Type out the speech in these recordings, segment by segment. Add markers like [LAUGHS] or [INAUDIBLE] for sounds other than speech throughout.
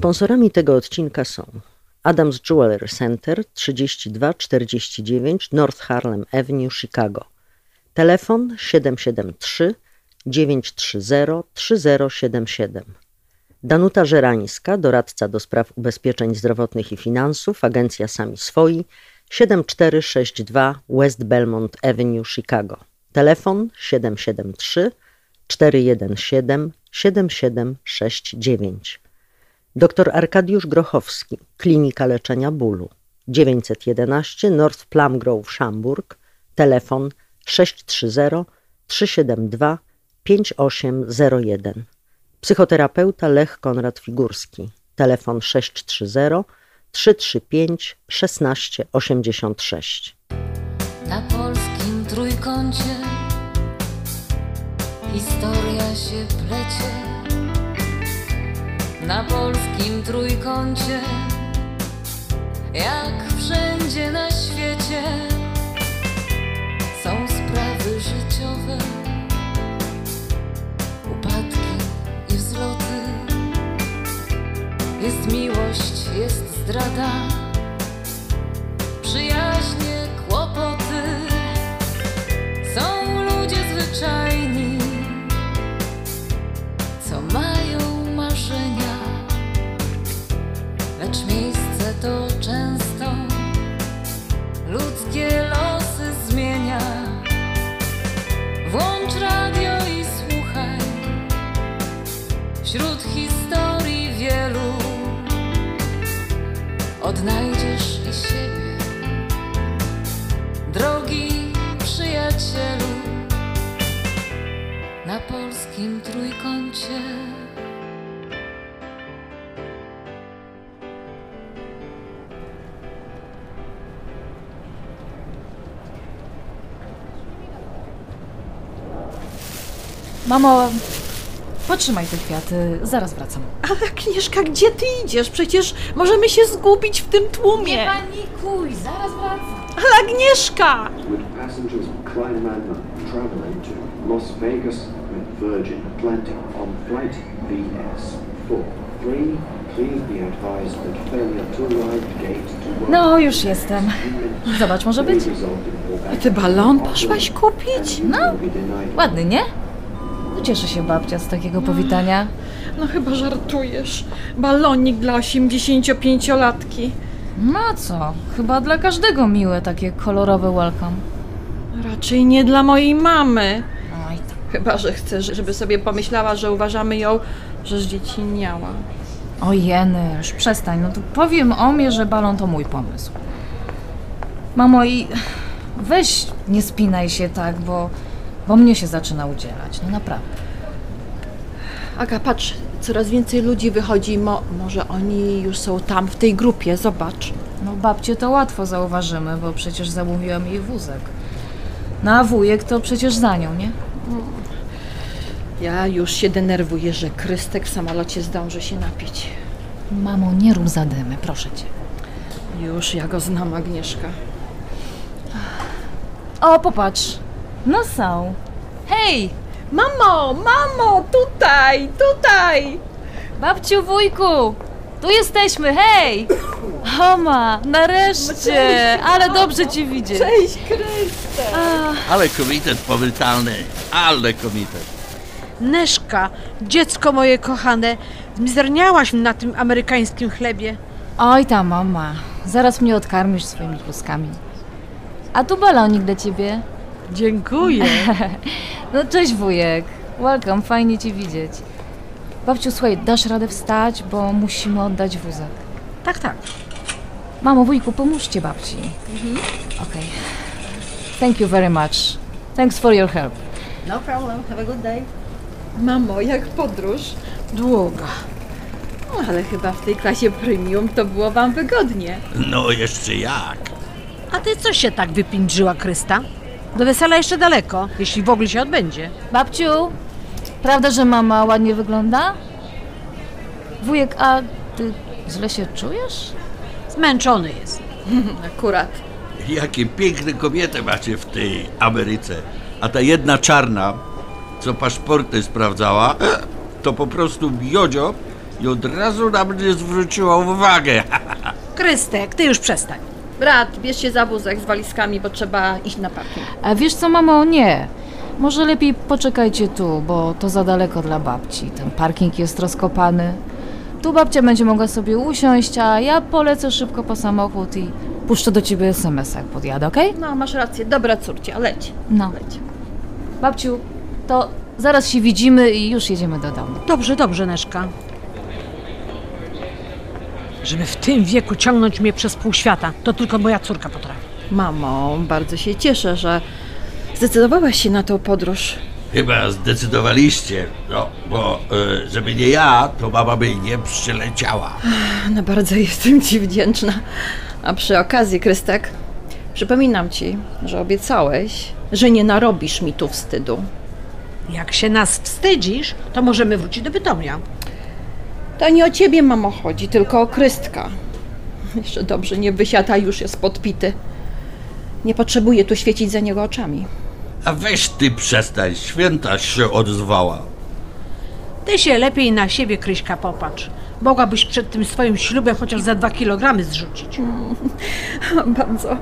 Sponsorami tego odcinka są Adams Jewelry Center 3249 North Harlem Avenue, Chicago. Telefon 773 930 3077. Danuta Żerańska, doradca do spraw ubezpieczeń zdrowotnych i finansów, agencja Sami Swoi 7462 West Belmont Avenue, Chicago. Telefon 773 417 7769. Dr Arkadiusz Grochowski, Klinika Leczenia Bólu 911 North Plum Grove, Szamburg, telefon 630 372 5801. Psychoterapeuta Lech Konrad Figurski, telefon 630 335 1686. Na polskim trójkącie historia się plecie na polskim trójkącie, jak wszędzie na świecie, są sprawy życiowe, upadki i wzloty. Jest miłość, jest zdrada, przyjaźnie, Odnajdziesz i siebie, drogi przyjacielu, na polskim trójkącie. Mamo, potrzymaj te kwiaty, zaraz wracam. Ale Agnieszka, gdzie ty idziesz? Przecież możemy się zgubić w tym tłumie. panikuj, zaraz wracam. Ale Agnieszka! Would passengers climb Manma traveling to Las Vegas with Virgin Atlantic on flight VS43, please be advised that failure to arrive gate to No, już jestem. Zobacz, może być? A ty balon poszłaś kupić? No, ładny, nie? No cieszy się babcia z takiego powitania. No chyba żartujesz. Balonik dla 85-latki. No co, chyba dla każdego miłe takie kolorowe welcome. Raczej nie dla mojej mamy. Oj, Chyba, że chcesz, żeby sobie pomyślała, że uważamy ją, że zdziecinniała. o jeny, już przestań, no to powiem o mnie, że balon to mój pomysł. Mamo i weź nie spinaj się tak, bo, bo mnie się zaczyna udzielać, no naprawdę. Aga, patrz, coraz więcej ludzi wychodzi. Mo może oni już są tam, w tej grupie, zobacz. No babcie to łatwo zauważymy, bo przecież zamówiłam jej wózek. No a wujek to przecież za nią, nie? Ja już się denerwuję, że Krystek w samolocie zdąży się napić. Mamo, nie rób zadymy, proszę cię. Już ja go znam, Agnieszka. O, popatrz. No są. Hej, Mamo, mamo, tutaj, tutaj! babciu, wujku. Tu jesteśmy, hej! Homa, nareszcie! Ale dobrze cię widzieć. Cześć, Krystek! Ale komitet powitany, ale komitet. Neszka, dziecko moje kochane, zmizerniałaś na tym amerykańskim chlebie. Oj ta mama, zaraz mnie odkarmisz swoimi kluskami. A tu balonik dla ciebie. Dziękuję. [LAUGHS] No cześć wujek. Welcome, fajnie cię widzieć. Babciu, słuchaj, dasz radę wstać, bo musimy oddać wózek. tak, tak. Mamo, wujku, pomóżcie babci. Okej. Thank you very much. Thanks for your help. No problem, have a good day. Mamo, jak podróż? Długa. No, ale chyba w tej klasie premium to było wam wygodnie. No jeszcze jak. A ty co się tak wypindrzyła, Krysta? Do wesela jeszcze daleko, jeśli w ogóle się odbędzie. Babciu, prawda, że mama ładnie wygląda? Wujek, a ty źle się czujesz? Zmęczony jest. [LAUGHS] Akurat. Jakie piękne kobiety macie w tej Ameryce. A ta jedna czarna, co paszporty sprawdzała, [CLEARS THROAT] to po prostu Jodzio i od razu na mnie zwróciła uwagę. [LAUGHS] Krystek, ty już przestań. Brat, bierz się za wózek z walizkami, bo trzeba iść na parking. A wiesz co, mamo? Nie. Może lepiej poczekajcie tu, bo to za daleko dla babci. Ten parking jest rozkopany. Tu babcia będzie mogła sobie usiąść, a ja polecę szybko po samochód i puszczę do ciebie SMS, jak podjadę, okej? No, masz rację. Dobra, córcia, leć. No. Leć. Babciu, to zaraz się widzimy i już jedziemy do domu. Dobrze, dobrze, Neszka. Żeby w tym wieku ciągnąć mnie przez pół świata, to tylko moja córka potrafi. Mamo, bardzo się cieszę, że zdecydowałaś się na tą podróż. Chyba zdecydowaliście, no, bo e, żeby nie ja, to mama by nie przyleciała. No bardzo jestem Ci wdzięczna. A przy okazji, Krystek, przypominam Ci, że obiecałeś, że nie narobisz mi tu wstydu. Jak się nas wstydzisz, to możemy wrócić do Bytomia. To nie o Ciebie, mamo, chodzi, tylko o Krystka. Jeszcze dobrze nie wysiada, już jest podpity. Nie potrzebuję tu świecić za niego oczami. A weź ty przestań, święta się odzwała. Ty się lepiej na siebie, Kryśka, popatrz. Mogłabyś przed tym swoim ślubem chociaż za dwa kilogramy zrzucić. [LAUGHS] Bardzo,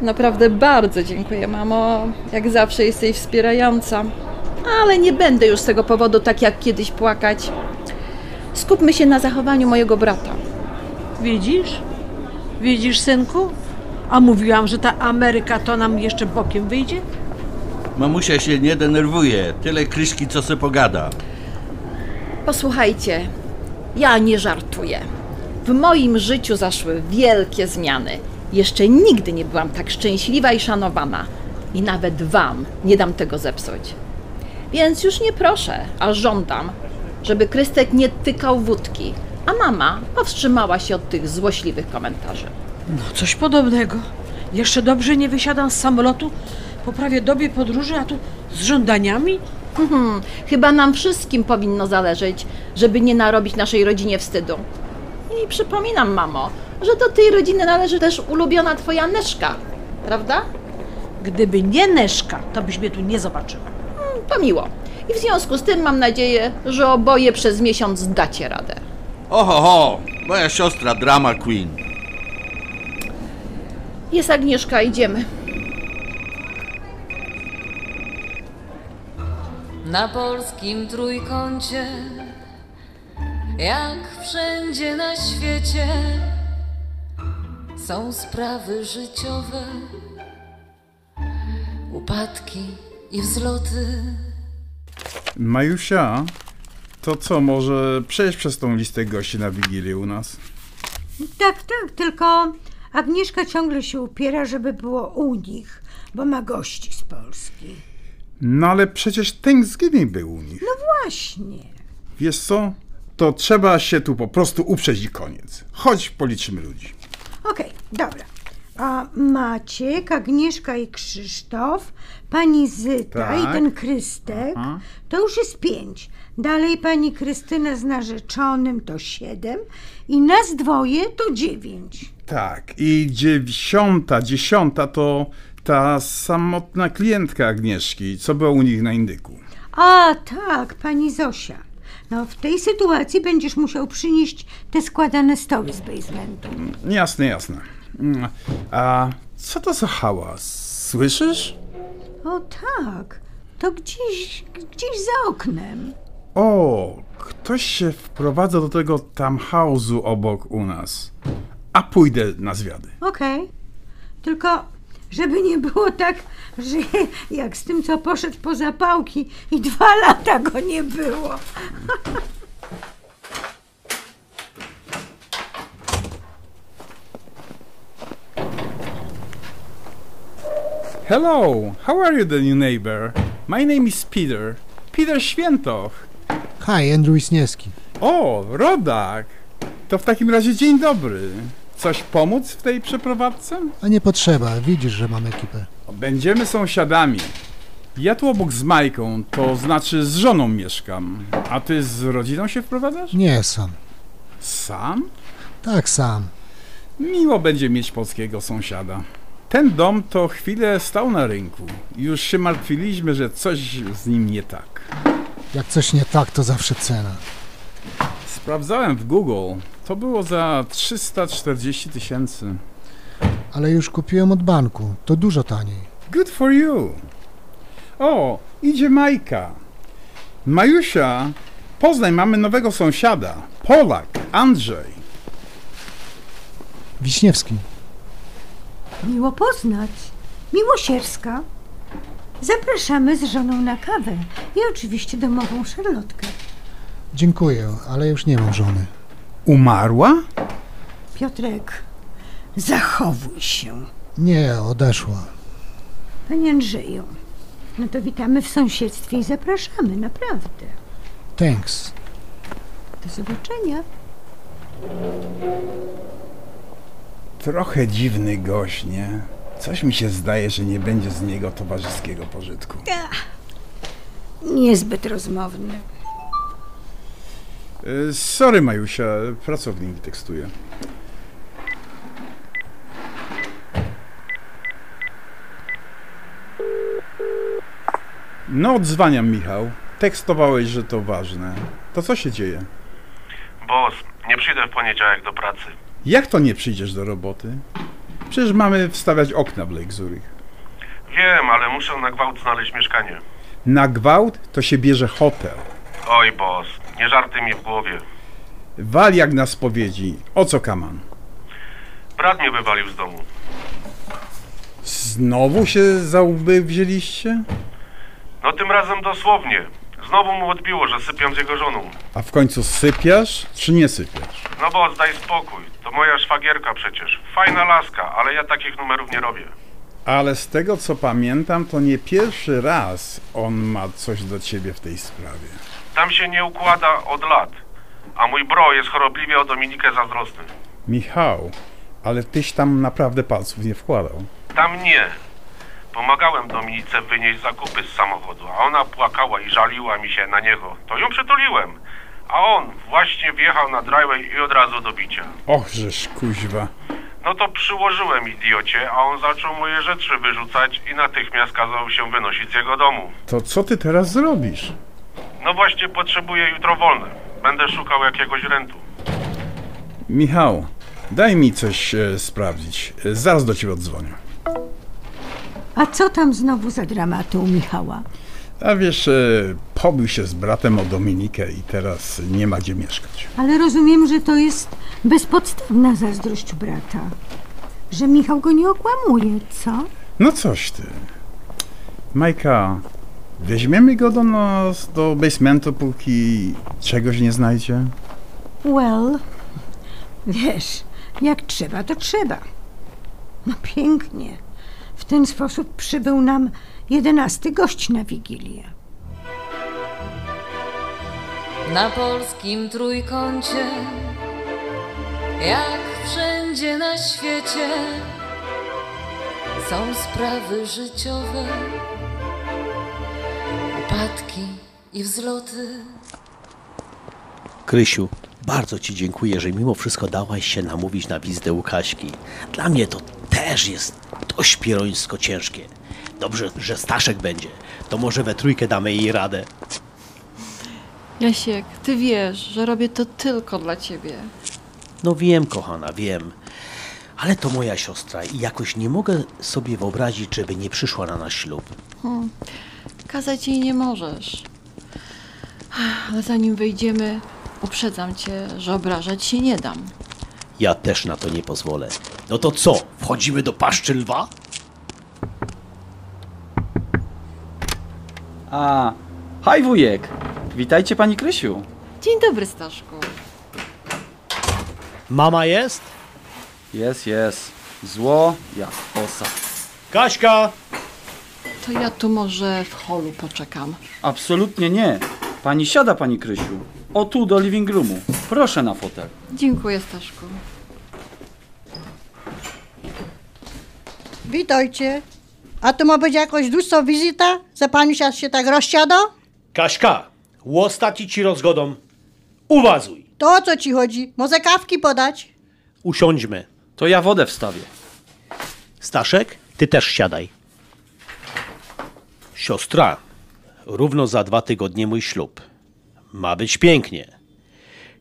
naprawdę bardzo dziękuję, mamo. Jak zawsze jesteś wspierająca. Ale nie będę już z tego powodu tak jak kiedyś płakać. Skupmy się na zachowaniu mojego brata. Widzisz? Widzisz, synku? A mówiłam, że ta Ameryka to nam jeszcze bokiem wyjdzie? Mamusia się nie denerwuje, tyle kryszki, co se pogada. Posłuchajcie, ja nie żartuję. W moim życiu zaszły wielkie zmiany. Jeszcze nigdy nie byłam tak szczęśliwa i szanowana. I nawet Wam nie dam tego zepsuć. Więc już nie proszę, a żądam, żeby Krystek nie tykał wódki, a mama powstrzymała się od tych złośliwych komentarzy. No, coś podobnego. Jeszcze dobrze nie wysiadam z samolotu po prawie dobie podróży, a tu z żądaniami? Hmm, chyba nam wszystkim powinno zależeć, żeby nie narobić naszej rodzinie wstydu. I przypominam, mamo, że do tej rodziny należy też ulubiona twoja Neszka, prawda? Gdyby nie Neszka, to byś mnie tu nie zobaczyła. To miło. I w związku z tym mam nadzieję, że oboje przez miesiąc dacie radę. Oho, ho, moja siostra drama queen. Jest Agnieszka, idziemy. Na polskim trójkącie, jak wszędzie na świecie, są sprawy życiowe, upadki i wzloty. Majusia, to co, może przejść przez tą listę gości na Wigilię u nas? Tak, tak, tylko Agnieszka ciągle się upiera, żeby było u nich, bo ma gości z Polski. No ale przecież Thanksgiving był u nich. No właśnie. Wiesz co? To trzeba się tu po prostu uprzeć i koniec. Chodź, policzymy ludzi. Okej, dobra. A Maciek, Agnieszka i Krzysztof, pani Zyta Tak. i ten Krystek, Aha. to już jest pięć. Dalej pani Krystyna z narzeczonym to siedem i nas dwoje to dziewięć. Tak, i dziesiąta, dziesiąta to ta samotna klientka Agnieszki, co była u nich na Indyku. A tak, pani Zosia. No w tej sytuacji będziesz musiał przynieść te składane stoły z basementu. Jasne, jasne. Mm, A co to za hałas? Słyszysz? O tak, to gdzieś, gdzieś za oknem. O, ktoś się wprowadza do tego townhouse'u obok u nas. A pójdę na zwiady. Okej. Tylko, żeby nie było tak, że jak z tym, co poszedł po zapałki i dwa lata go nie było. [LAUGHS] Hello, how are you, the new neighbor? My name is Peter. Peter Świętoch. Hi, Andrew Wisniewski. O, rodak. To w takim razie dzień dobry. Coś pomóc w tej przeprowadzce? A nie potrzeba, widzisz, że mam ekipę. Będziemy sąsiadami. Ja tu obok z Majką, to znaczy z żoną mieszkam. A ty z rodziną się wprowadzasz? Nie, sam. Sam? Tak, sam. Miło będzie mieć polskiego sąsiada. Ten dom to chwilę stał na rynku. Już się martwiliśmy, że coś z nim nie tak. Jak coś nie tak, to zawsze cena. Sprawdzałem w Google. To było za 340 tysięcy. Ale już kupiłem od banku. To dużo taniej. Good for you. O, idzie Majka. Majusia, poznaj, mamy nowego sąsiada. Polak, Andrzej. Wiśniewski. Miło poznać. Miłosierska. Zapraszamy z żoną na kawę i oczywiście domową szarlotkę. Dziękuję, ale już nie mam żony. Umarła? Piotrek, zachowuj się. Nie, odeszła. Panie Andrzeju, no to witamy w sąsiedztwie i zapraszamy, naprawdę. Thanks. Do zobaczenia. Trochę dziwny gość, nie? Coś mi się zdaje, że nie będzie z niego towarzyskiego pożytku. Niezbyt rozmowny. Y, Sorry, Majusia, pracownik tekstuje. No, odzwaniam, Michał. Tekstowałeś, że to ważne. To co się dzieje? Boss, nie przyjdę w poniedziałek do pracy. Jak to nie przyjdziesz do roboty? Przecież mamy wstawiać okna w Lake Zurich. Wiem, ale muszę na gwałt znaleźć mieszkanie. Na gwałt to się bierze hotel. Oj, boss, nie żarty mi w głowie. Wal jak na spowiedzi. O co kaman? Brat mnie wywalił z domu. Znowu się za łby wzięliście? No tym razem dosłownie. Znowu mu odbiło, że sypiam z jego żoną. A w końcu sypiasz, czy nie sypiasz? No boss, daj spokój. To moja szwagierka przecież. Fajna laska, ale ja takich numerów nie robię. Ale z tego co pamiętam, to nie pierwszy raz on ma coś do ciebie w tej sprawie. Tam się nie układa od lat. A mój bro jest chorobliwie o Dominikę zazdrosny. Michał, ale tyś tam naprawdę palców nie wkładał. Tam nie. Pomagałem Dominice wynieść zakupy z samochodu, a ona płakała i żaliła mi się na niego. To ją przytuliłem. A on właśnie wjechał na driveway i od razu do bicia. Och, żeż kuźwa. No to przyłożyłem idiocie, a on zaczął moje rzeczy wyrzucać i natychmiast kazał się wynosić z jego domu. To co ty teraz zrobisz? No właśnie potrzebuję jutro wolne. Będę szukał jakiegoś rentu. Michał, daj mi coś e, sprawdzić. E, zaraz do ciebie odzwonię. A co tam znowu za dramaty u Michała? A wiesz, e, pobił się z bratem o Dominikę i teraz nie ma gdzie mieszkać. Ale rozumiem, że to jest bezpodstawna zazdrość brata. Że Michał go nie okłamuje, co? No coś ty. Majka, weźmiemy go do nas, do basementu, póki czegoś nie znajdzie? Well, wiesz, jak trzeba, to trzeba. No pięknie. W ten sposób przybył nam jedenasty gość na Wigilię. Na polskim trójkącie, jak wszędzie na świecie, są sprawy życiowe, upadki i wzloty. Krysiu, bardzo Ci dziękuję, że mimo wszystko dałaś się namówić na wizytę u Kaśki. Dla mnie to też jest dość pierońsko ciężkie. Dobrze, że Staszek będzie. To może we trójkę damy jej radę. Jasiek, ty wiesz, że robię to tylko dla ciebie. No wiem, kochana, wiem. Ale to moja siostra i jakoś nie mogę sobie wyobrazić, żeby nie przyszła na nasz ślub. Hmm. Kazać jej nie możesz. Ale zanim wyjdziemy, uprzedzam cię, że obrażać się nie dam. Ja też na to nie pozwolę. No to co? Wchodzimy do paszczy lwa? A, haj wujek! Witajcie pani Krysiu. Dzień dobry, Staszku. Mama jest? Jest, jest. Zło jak osa. Kaśka! To ja tu może w holu poczekam. Absolutnie nie. Pani siada, pani Krysiu. O tu do living roomu. Proszę na fotel. Dziękuję, Staszku. Witajcie. A to ma być jakoś dłuższa wizyta? Za pani się się tak rozsiada? Kaśka, łostaki ci rozgodą. Uwazuj. To o co ci chodzi? Może kawki podać? Usiądźmy. To ja wodę wstawię. Staszek, ty też siadaj. Siostra, równo za dwa tygodnie mój ślub. Ma być pięknie.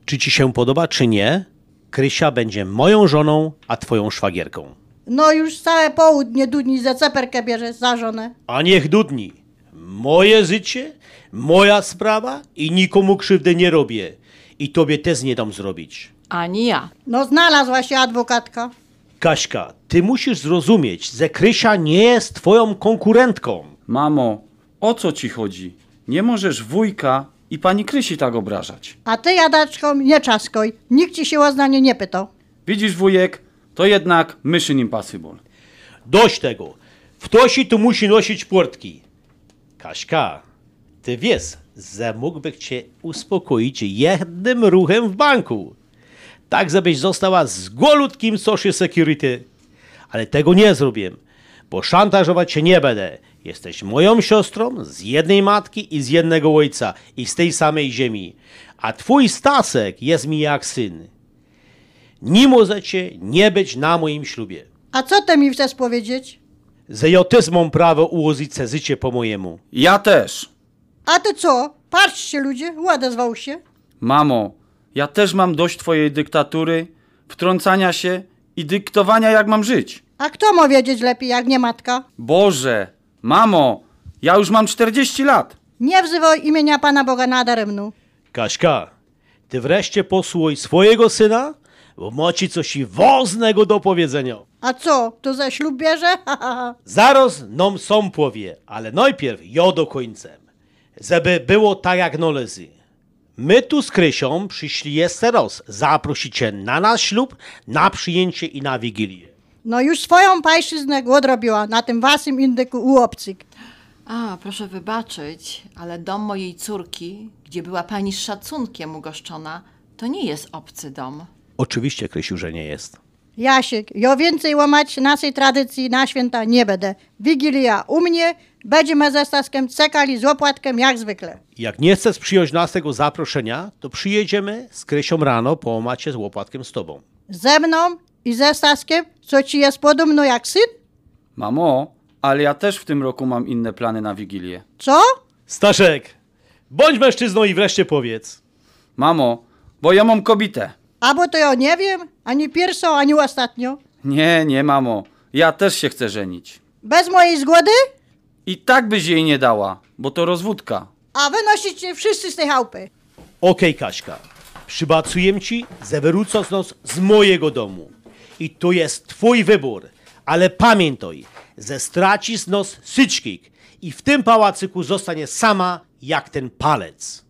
Czy ci się podoba, czy nie, Krysia będzie moją żoną, a twoją szwagierką. No już całe południe dudni za ceperkę bierze za żonę. A niech dudni. Moje życie, moja sprawa i nikomu krzywdy nie robię. I tobie też nie dam zrobić. Ani ja. No znalazła się adwokatka. Kaśka, ty musisz zrozumieć, że Krysia nie jest twoją konkurentką. Mamo, o co ci chodzi? Nie możesz wujka i pani Krysi tak obrażać. A ty, Jadaczko, nie czaskoj. Nikt ci się o zdanie nie pytał. Widzisz, wujek, to jednak mission impossible. Dość tego. Ktoś tu musi nosić portki. Kaśka, ty wiesz, że mógłbym cię uspokoić jednym ruchem w banku. Tak, żebyś została z golutkim social security. Ale tego nie zrobię, bo szantażować cię nie będę. Jesteś moją siostrą z jednej matki i z jednego ojca i z tej samej ziemi. A twój Stasek jest mi jak syn. Nie możecie nie być na moim ślubie. A co ty mi chcesz powiedzieć? Że ja też mam prawo ułożyć se życie po mojemu. Ja też. A ty co? Patrzcie ludzie, odezwał się. Mamo, ja też mam dość twojej dyktatury, wtrącania się i dyktowania, jak mam żyć. A kto ma wiedzieć lepiej, jak nie matka? Boże, mamo, ja już mam 40 lat. Nie wzywaj imienia Pana Boga nadaremno. Kaśka, ty wreszcie posłuchaj swojego syna, bo macie coś ważnego do powiedzenia. A co, to ze ślub bierze? [LAUGHS] Zaraz nam są powie, ale najpierw ja do końca. Żeby było tak jak należy. My tu z Krysią przyszli jeszcze raz zaprosić cię na nasz ślub, na przyjęcie i na wigilię. No już swoją pajszyznę odrobiła na tym waszym indyku u obcyk. A, proszę wybaczyć, ale dom mojej córki, gdzie była pani z szacunkiem ugoszczona, to nie jest obcy dom. Oczywiście, Krysiu, że nie jest. Jasiek, ja więcej łamać naszej tradycji na święta nie będę. Wigilia u mnie, będziemy ze Staskiem cekali z opłatkiem jak zwykle. Jak nie chcesz przyjąć nas tego zaproszenia, to przyjedziemy z Krysią rano połamać się z łopatkiem z tobą. Ze mną i ze Staskiem, co ci jest podobno jak syn? Mamo, ale ja też w tym roku mam inne plany na Wigilię. Co? Staszek, bądź mężczyzną i wreszcie powiedz. Mamo, bo ja mam kobietę. A bo to ja nie wiem, ani pierwszą, ani ostatnio. Nie, nie, mamo. Ja też się chcę żenić. Bez mojej zgody? I tak byś jej nie dała, bo to rozwódka. A wynosicie wszyscy z tej chałupy. Okej, Kaśka, przybacuję ci, że wyrzucasz nas z mojego domu. I to jest twój wybór, ale pamiętaj, że stracisz nos syczkik i w tym pałacyku zostanie sama jak ten palec.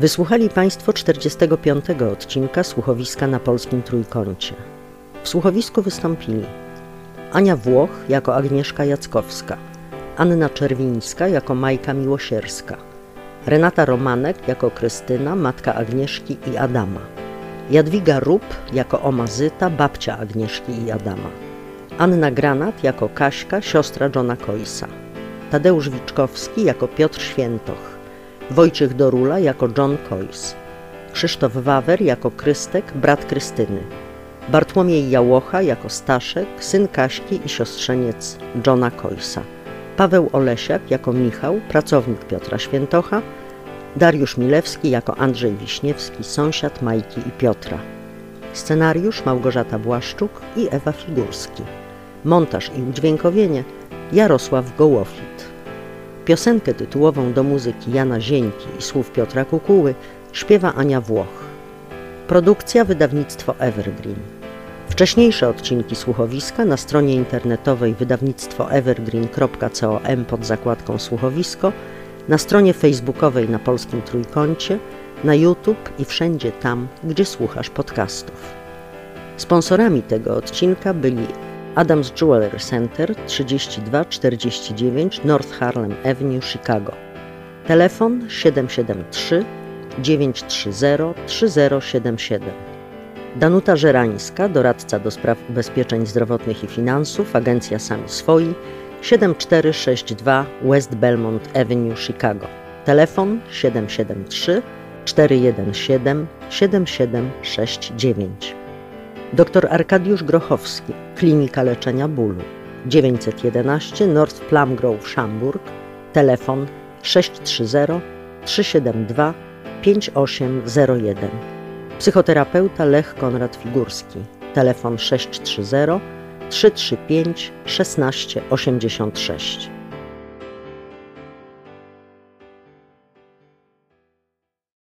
Wysłuchali Państwo 45. odcinka Słuchowiska na Polskim Trójkącie. W słuchowisku wystąpili Ania Włoch jako Agnieszka Jackowska, Anna Czerwińska jako Majka Miłosierska, Renata Romanek jako Krystyna, matka Agnieszki i Adama, Jadwiga Rup jako Omazyta, babcia Agnieszki i Adama, Anna Granat jako Kaśka, siostra Johna Coysa, Tadeusz Wiczkowski jako Piotr Świętoch, Wojciech Dorula jako John Coyce, Krzysztof Wawer jako Krystek, brat Krystyny, Bartłomiej Jałocha jako Staszek, syn Kaśki i siostrzeniec Johna Coysa, Paweł Olesiak jako Michał, pracownik Piotra Świętocha, Dariusz Milewski jako Andrzej Wiśniewski, sąsiad Majki i Piotra. Scenariusz Małgorzata Błaszczuk i Ewa Figurski. Montaż i udźwiękowienie Jarosław Gołofit. Piosenkę tytułową do muzyki Jana Zieńki i słów Piotra Kukuły śpiewa Ania Włoch. Produkcja wydawnictwo Evergreen. Wcześniejsze odcinki słuchowiska na stronie internetowej wydawnictwo evergreen.com pod zakładką słuchowisko, na stronie facebookowej na Polskim Trójkącie, na YouTube i wszędzie tam, gdzie słuchasz podcastów. Sponsorami tego odcinka byli Adams Jewelry Center 3249 North Harlem Avenue, Chicago. Telefon 773 930 3077. Danuta Żerańska, doradca do spraw ubezpieczeń zdrowotnych i finansów, agencja Sami Swoi, 7462 West Belmont Avenue, Chicago. Telefon 773 417 7769. Dr Arkadiusz Grochowski, Klinika Leczenia Bólu, 911 North Plum Grove, Schaumburg, telefon 630 372 5801. Psychoterapeuta Lech Konrad Figurski. Telefon 630 335 1686.